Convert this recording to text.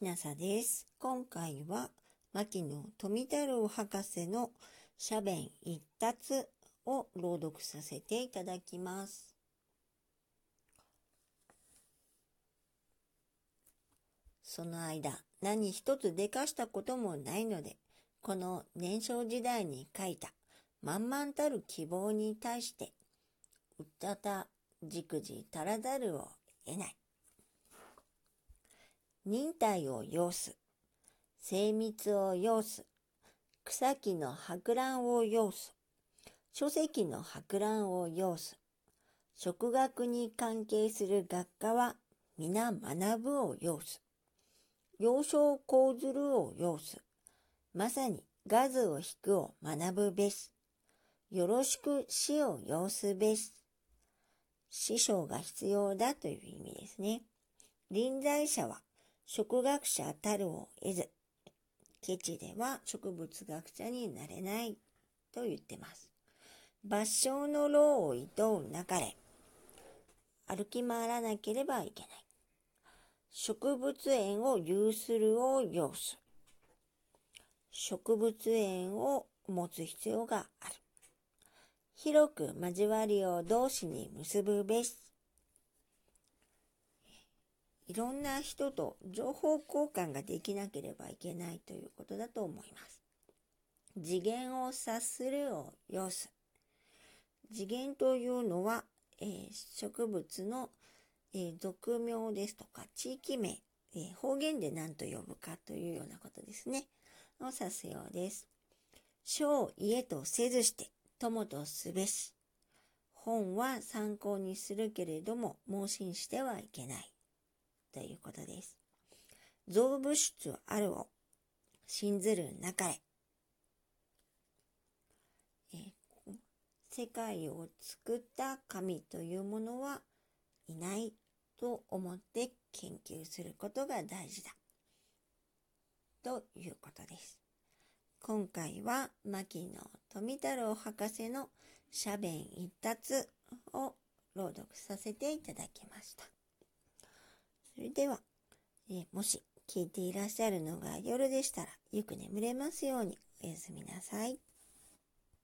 きなさです。今回は、牧野富太郎博士の写弁一達を朗読させていただきます。その間、何一つでかしたこともないので、この年少時代に書いた満々たる希望に対して、うったたじくじ足らざるを得ない。忍耐を要す。精密を要す。草木の博覧を要す。書籍の博覧を要す。食学に関係する学科は皆学ぶを要す。幼少講ずるを要す。まさにガズを引くを学ぶべし。よろしく死を要すべし。師匠が必要だという意味ですね。臨在者は植学者たるを得ず、ケチでは植物学者になれないと言ってます。抜傷の労を厭うなかれ、歩き回らなければいけない。植物園を有するを要す。植物園を持つ必要がある。広く交わりを同士に結ぶべし。いろんな人と情報交換ができなければいけないということだと思います。次元を察するを要す。次元というのは、えー、植物の、えー、俗名ですとか地域名、えー、方言で何と呼ぶかというようなことですね。を指すようです。小家とせずして、友とすべし。本は参考にするけれども、盲信してはいけない。ということです。造物出あるを信ずる中へ。え世界を作った神というものはいないと思って研究することが大事だ。ということです。今回は牧野富太郎博士の写弁一達を朗読させていただきました。それでは、えもし聞いていらっしゃるのが夜でしたら、よく眠れますようにおやすみなさい。